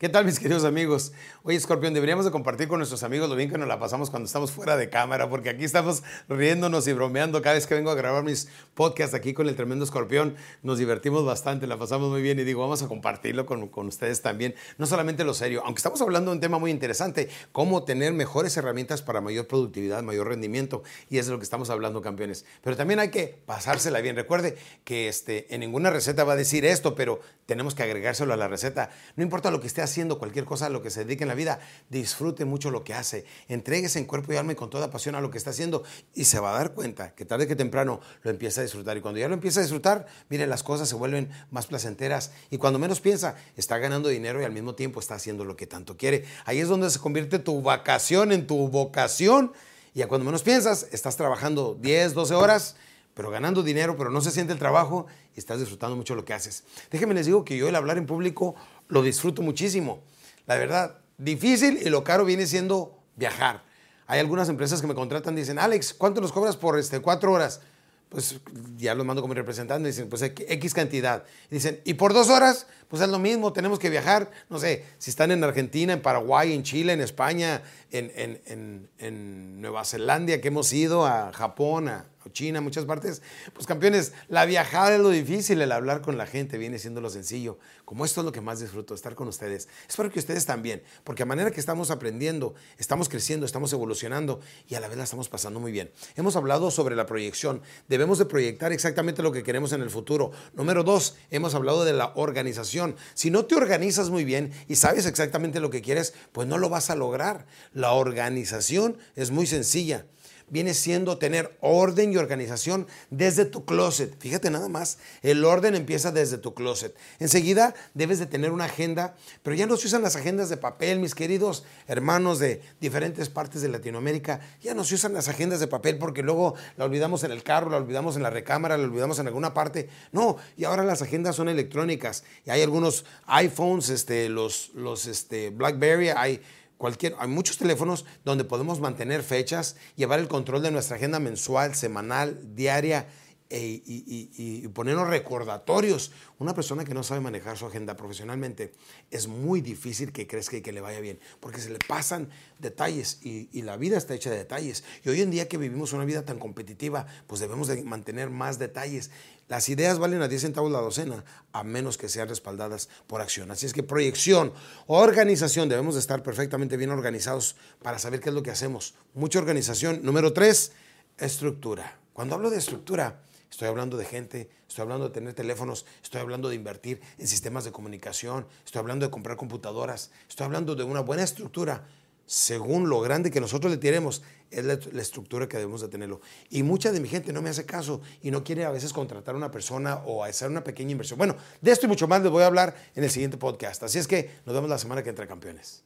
¿Qué tal mis queridos amigos? Oye, Escorpión, deberíamos de compartir con nuestros amigos lo bien que nos la pasamos cuando estamos fuera de cámara, porque aquí estamos riéndonos y bromeando cada vez que vengo a grabar mis podcasts aquí con el tremendo Escorpión. Nos divertimos bastante, la pasamos muy bien y digo, vamos a compartirlo con, con ustedes también. No solamente lo serio, aunque estamos hablando de un tema muy interesante, cómo tener mejores herramientas para mayor productividad, mayor rendimiento, y eso es lo que estamos hablando, campeones. Pero también hay que pasársela bien. Recuerde que este, en ninguna receta va a decir esto, pero tenemos que agregárselo a la receta. No importa lo que esté haciendo cualquier cosa a lo que se dedique en la vida, disfrute mucho lo que hace, entreguese en cuerpo y alma y con toda pasión a lo que está haciendo y se va a dar cuenta que tarde que temprano lo empieza a disfrutar. Y cuando ya lo empieza a disfrutar, mire, las cosas se vuelven más placenteras y cuando menos piensa, está ganando dinero y al mismo tiempo está haciendo lo que tanto quiere. Ahí es donde se convierte tu vacación en tu vocación y a cuando menos piensas, estás trabajando 10, 12 horas pero ganando dinero, pero no se siente el trabajo y estás disfrutando mucho lo que haces. Déjenme les digo que yo el hablar en público lo disfruto muchísimo. La verdad, difícil y lo caro viene siendo viajar. Hay algunas empresas que me contratan y dicen, Alex, ¿cuánto nos cobras por este, cuatro horas? Pues ya los mando como representante y dicen, pues X cantidad. Y dicen, ¿y por dos horas? Pues es lo mismo, tenemos que viajar, no sé, si están en Argentina, en Paraguay, en Chile, en España, en, en, en Nueva Zelanda, que hemos ido a Japón, a, China, muchas partes. Pues campeones, la viajada es lo difícil, el hablar con la gente viene siendo lo sencillo. Como esto es lo que más disfruto, estar con ustedes. Espero que ustedes también, porque a manera que estamos aprendiendo, estamos creciendo, estamos evolucionando y a la vez la estamos pasando muy bien. Hemos hablado sobre la proyección. Debemos de proyectar exactamente lo que queremos en el futuro. Número dos, hemos hablado de la organización. Si no te organizas muy bien y sabes exactamente lo que quieres, pues no lo vas a lograr. La organización es muy sencilla viene siendo tener orden y organización desde tu closet. Fíjate nada más, el orden empieza desde tu closet. Enseguida debes de tener una agenda, pero ya no se usan las agendas de papel, mis queridos hermanos de diferentes partes de Latinoamérica, ya no se usan las agendas de papel porque luego la olvidamos en el carro, la olvidamos en la recámara, la olvidamos en alguna parte. No, y ahora las agendas son electrónicas y hay algunos iPhones, este, los, los este, BlackBerry, hay hay muchos teléfonos donde podemos mantener fechas, llevar el control de nuestra agenda mensual, semanal, diaria e, y, ponernos recordatorios. Una persona que no sabe manejar su agenda profesionalmente es muy difícil que crezca y que le vaya bien, porque se le pasan detalles y, la vida está hecha de detalles. Y hoy en día que vivimos una vida tan competitiva, pues debemos de mantener más detalles. Las ideas valen a 10 centavos la docena, a menos que sean respaldadas por acción. Así es que proyección, organización, debemos de estar perfectamente bien organizados para saber qué es lo que hacemos. Mucha organización. Número tres, estructura. Cuando hablo de estructura, estoy hablando de gente, estoy hablando de tener teléfonos, estoy hablando de invertir en sistemas de comunicación, estoy hablando de comprar computadoras, estoy hablando de una buena estructura según lo grande que nosotros le tiremos, es la, estructura que debemos de tenerlo. Y mucha de mi gente no me hace caso y no quiere a veces contratar a una persona o hacer una pequeña inversión. Bueno, de esto y mucho más les voy a hablar en el siguiente podcast. Así es que nos vemos la semana que entra, campeones.